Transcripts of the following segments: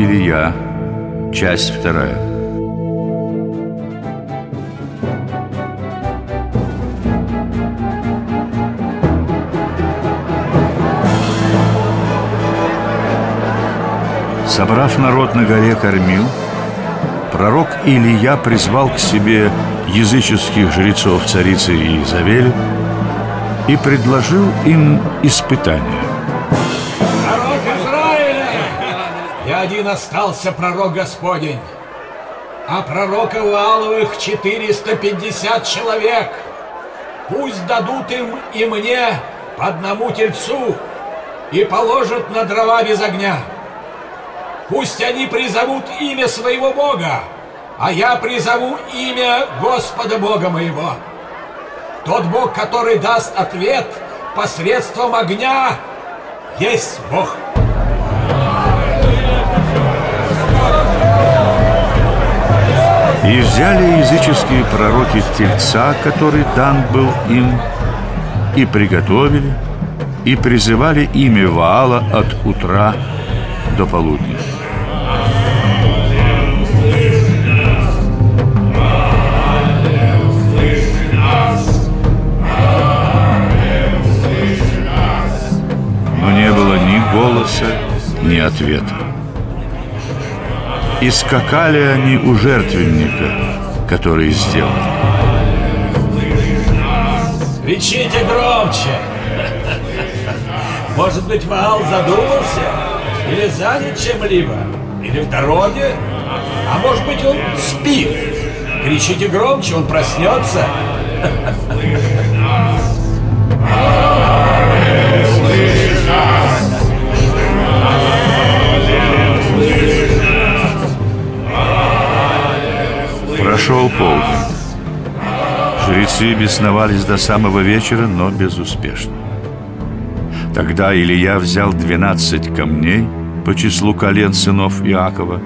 Илья, часть вторая. Собрав народ на горе Кормил, пророк Илья призвал к себе языческих жрецов царицы Иезавели и предложил им испытание. Один остался пророк Господень, а пророка Валовых 450 человек. Пусть дадут им и мне по одному тельцу и положат на дрова без огня. Пусть они призовут имя своего Бога, а я призову имя Господа Бога моего. Тот Бог, который даст ответ посредством огня, есть Бог. И взяли языческие пророки тельца, который дан был им, и приготовили, и призывали имя Ваала от утра до полудня. Но не было ни голоса, ни ответа. И скакали они у жертвенника, который сделали. Кричите громче! Может быть, Ваал задумался? Или занят чем-либо? Или в дороге? А может быть, он спит? Кричите громче, он проснется. Жрецы бесновались до самого вечера, но безуспешно. Тогда Илья взял двенадцать камней по числу колен сынов Иакова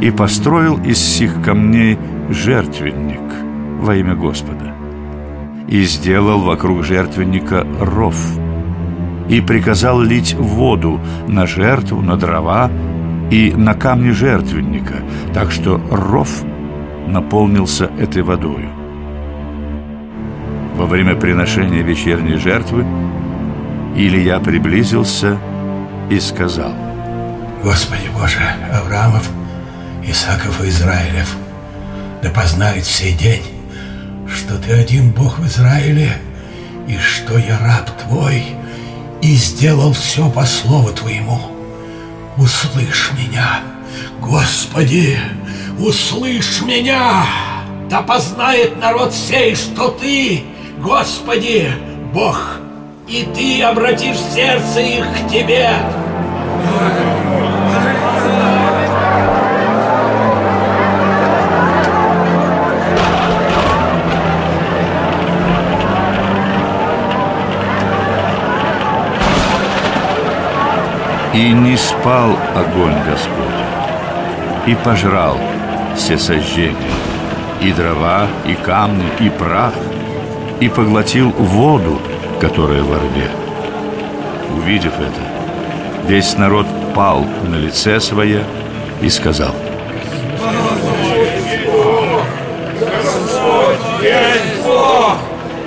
и построил из сих камней жертвенник во имя Господа. И сделал вокруг жертвенника ров и приказал лить воду на жертву, на дрова и на камни жертвенника, так что ров наполнился этой водою. Во время приношения вечерней жертвы Илья приблизился и сказал Господи Боже, Авраамов, Исаков и Израилев, да познает сей день, что Ты один Бог в Израиле, и что я раб Твой, и сделал все по слову Твоему. Услышь меня, Господи, услышь меня! Да познает народ сей, что Ты, Господи, Бог, и Ты обратишь сердце их к Тебе. И не спал огонь Господь, и пожрал все сожжения, и дрова, и камни, и прах, и поглотил воду, которая во рве. Увидев это, весь народ пал на лице свое и сказал Господь есть Бог!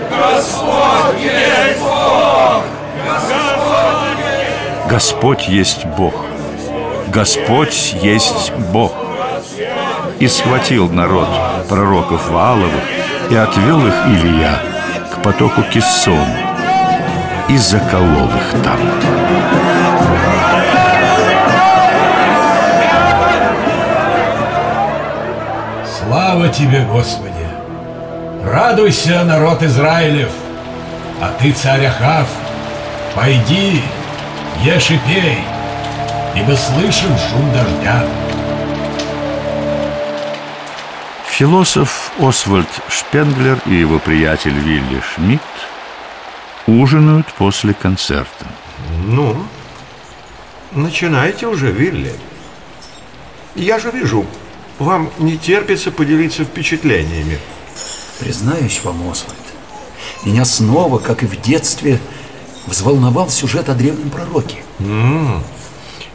Господь есть Бог! Господь есть Бог. Господь есть Бог. И схватил народ пророков Вааловых и отвел их Илья потоку Киссону и заколол их там. Слава Тебе, Господи! Радуйся, народ Израилев! А ты, царь Ахав, пойди, ешь и пей, ибо слышим шум дождя. Философ Освальд Шпенглер и его приятель Вилли Шмидт ужинают после концерта. Ну, начинайте уже, Вилли. Я же вижу, вам не терпится поделиться впечатлениями. Признаюсь вам, Освальд, меня снова, как и в детстве, взволновал сюжет о древнем пророке.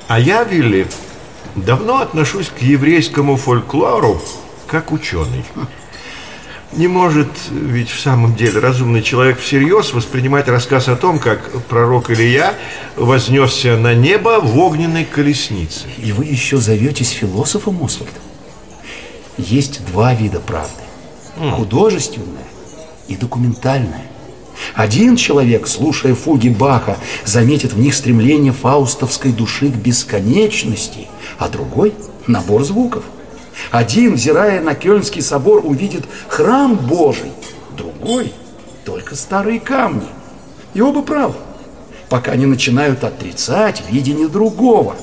А я, Вилли, давно отношусь к еврейскому фольклору как ученый. Не может ведь в самом деле разумный человек всерьез воспринимать рассказ о том, как пророк Илья вознесся на небо в огненной колеснице. И вы еще зоветесь философом, Освальд? Есть два вида правды. Художественная и документальная. Один человек, слушая фуги Баха, заметит в них стремление фаустовской души к бесконечности, а другой – набор звуков. Один, взирая на Кёльнский собор, увидит храм Божий, другой – только старые камни. И оба правы, пока не начинают отрицать видение другого.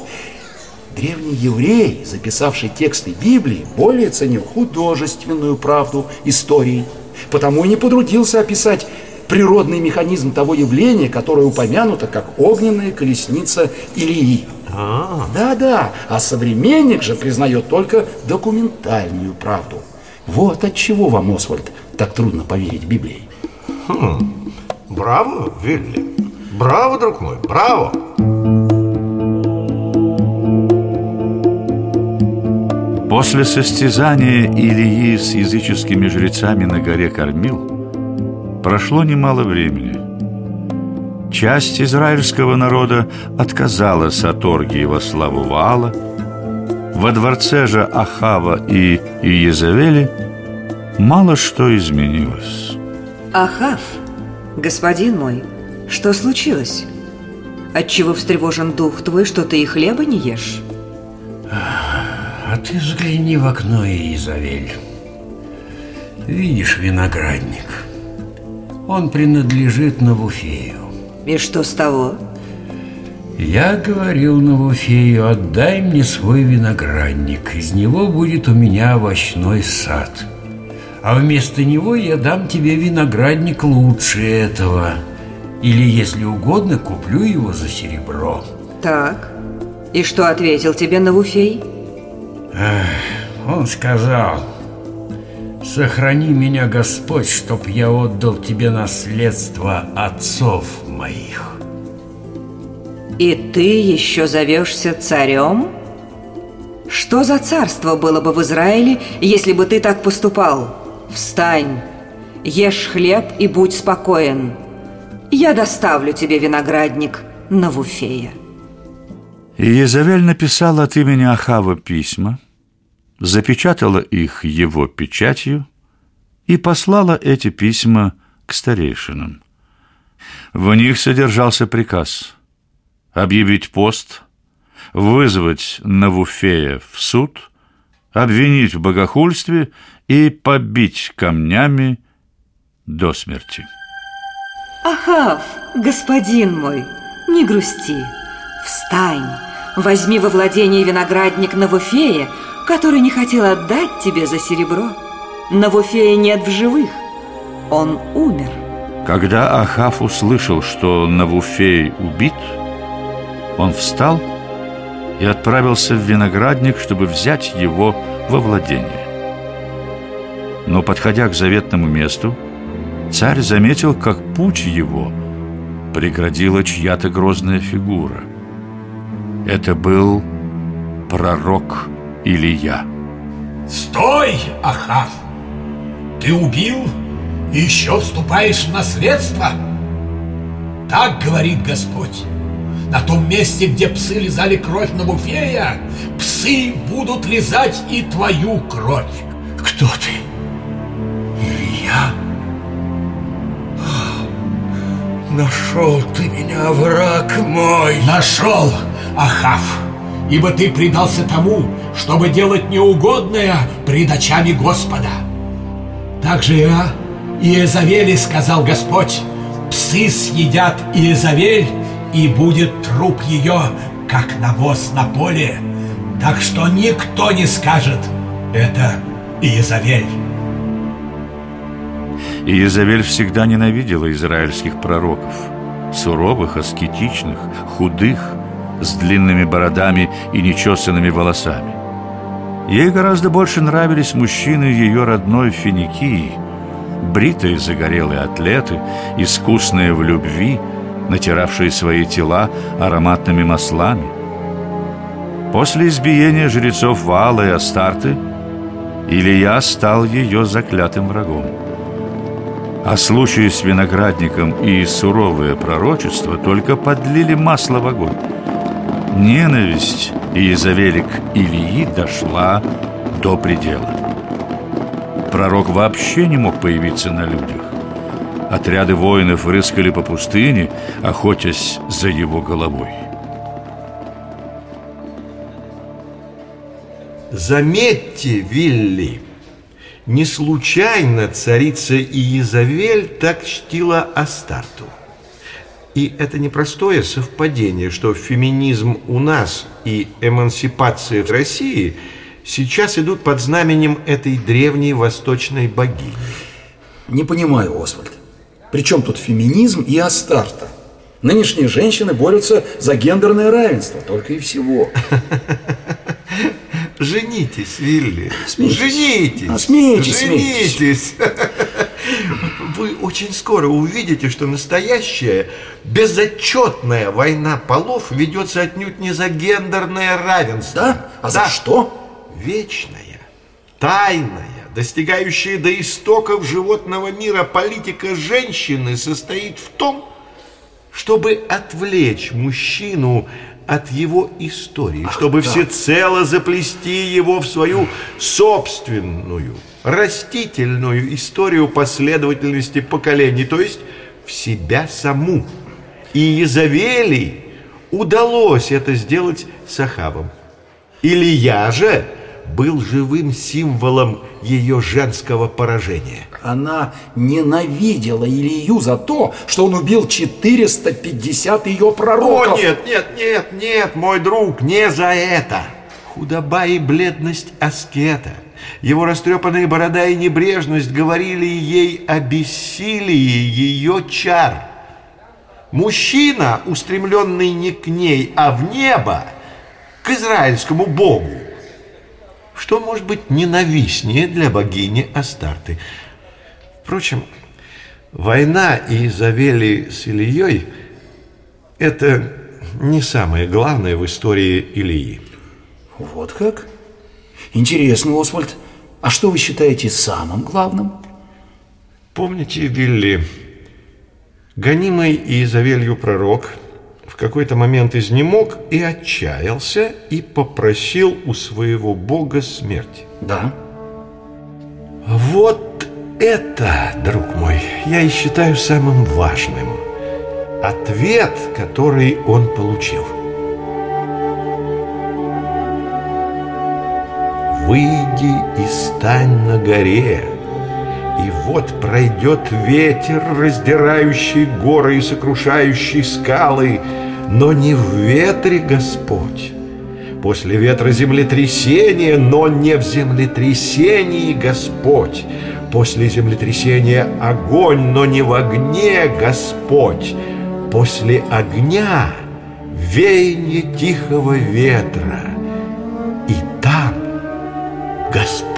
Древний еврей, записавший тексты Библии, более ценил художественную правду истории, потому и не потрудился описать природный механизм того явления, которое упомянуто как огненная колесница Илии. А, Да-да, а современник же признает только документальную правду. Вот от чего вам, Освальд, так трудно поверить Библии. браво, Вилли. Браво, друг мой, браво. После состязания Илии с языческими жрецами на горе Кормил прошло немало времени. Часть израильского народа отказалась от оргии во славу Ваала. Во дворце же Ахава и Иезавели мало что изменилось. Ахав, господин мой, что случилось? Отчего встревожен дух твой, что ты и хлеба не ешь? А ты взгляни в окно, Изавель. Видишь виноградник? Он принадлежит Навуфею. И что с того? Я говорил Навуфею, отдай мне свой виноградник, из него будет у меня овощной сад. А вместо него я дам тебе виноградник лучше этого. Или, если угодно, куплю его за серебро. Так. И что ответил тебе Навуфей? Он сказал, сохрани меня, Господь, чтоб я отдал тебе наследство отцов моих. И ты еще зовешься царем? Что за царство было бы в Израиле, если бы ты так поступал? Встань, ешь хлеб и будь спокоен. Я доставлю тебе виноградник Навуфея. И Езавель написала от имени Ахава письма, запечатала их его печатью и послала эти письма к старейшинам. В них содержался приказ объявить пост, вызвать Навуфея в суд, обвинить в богохульстве и побить камнями до смерти. Ахав, господин мой, не грусти. Встань, возьми во владение виноградник Навуфея, который не хотел отдать тебе за серебро. Навуфея нет в живых. Он умер. Когда Ахав услышал, что Навуфей убит, он встал и отправился в виноградник, чтобы взять его во владение. Но, подходя к заветному месту, царь заметил, как путь его преградила чья-то грозная фигура. Это был пророк Илия. Стой, Ахав! Ты убил и еще вступаешь в наследство? Так говорит Господь. На том месте, где псы лизали кровь Навуфея, псы будут лизать и твою кровь. Кто ты? Илья? Нашел ты меня, враг мой. Нашел, Ахав. Ибо ты предался тому, чтобы делать неугодное пред очами Господа. Так же я Иезавели, сказал Господь, псы съедят Иезавель, и будет труп ее, как навоз на поле. Так что никто не скажет, это Иезавель. Иезавель всегда ненавидела израильских пророков, суровых, аскетичных, худых, с длинными бородами и нечесанными волосами. Ей гораздо больше нравились мужчины ее родной Финикии, бритые загорелые атлеты, искусные в любви, натиравшие свои тела ароматными маслами. После избиения жрецов Ваала и Астарты Илья стал ее заклятым врагом. А случаи с виноградником и суровые пророчества только подлили масло в огонь. Ненависть Иезавели к Илии дошла до предела. Пророк вообще не мог появиться на людях. Отряды воинов рыскали по пустыне, охотясь за его головой. Заметьте, Вилли, не случайно царица Иезавель так чтила Астарту. И это непростое совпадение, что феминизм у нас и эмансипация в России сейчас идут под знаменем этой древней восточной богини. Не понимаю, Освальд. При чем тут феминизм и Астарта? Нынешние женщины борются за гендерное равенство, только и всего. Женитесь, Вилли. Смейтесь. Женитесь. А, смейтесь, Женитесь. Вы очень скоро увидите, что настоящая безотчетная война полов ведется отнюдь не за гендерное равенство. Да? А за что? Вечная, тайная, достигающая до истоков животного мира политика женщины состоит в том, чтобы отвлечь мужчину от его истории, Ах, чтобы да. всецело заплести его в свою собственную растительную историю последовательности поколений, то есть в себя саму. И Езавели удалось это сделать с Ахавом. Илья же был живым символом ее женского поражения. Она ненавидела Илью за то, что он убил 450 ее пророков. О, нет, нет, нет, нет, мой друг, не за это. Худоба и бледность аскета, его растрепанная борода и небрежность говорили ей о бессилии ее чар. Мужчина, устремленный не к ней, а в небо, к израильскому богу. Что может быть ненавистнее для богини Астарты? Впрочем, война Изавели с Ильей – это не самое главное в истории Илии. Вот как? Интересно, Освальд. А что вы считаете самым главным? Помните, Вилли, гонимый Изавелью пророк в какой-то момент изнемог и отчаялся и попросил у своего бога смерти. Да. Вот это, друг мой, я и считаю самым важным. Ответ, который он получил. Выйди и стань на горе, и вот пройдет ветер, раздирающий горы и сокрушающий скалы, но не в ветре Господь. После ветра землетрясение, но не в землетрясении Господь. После землетрясения огонь, но не в огне Господь. После огня веяние тихого ветра. И там Господь.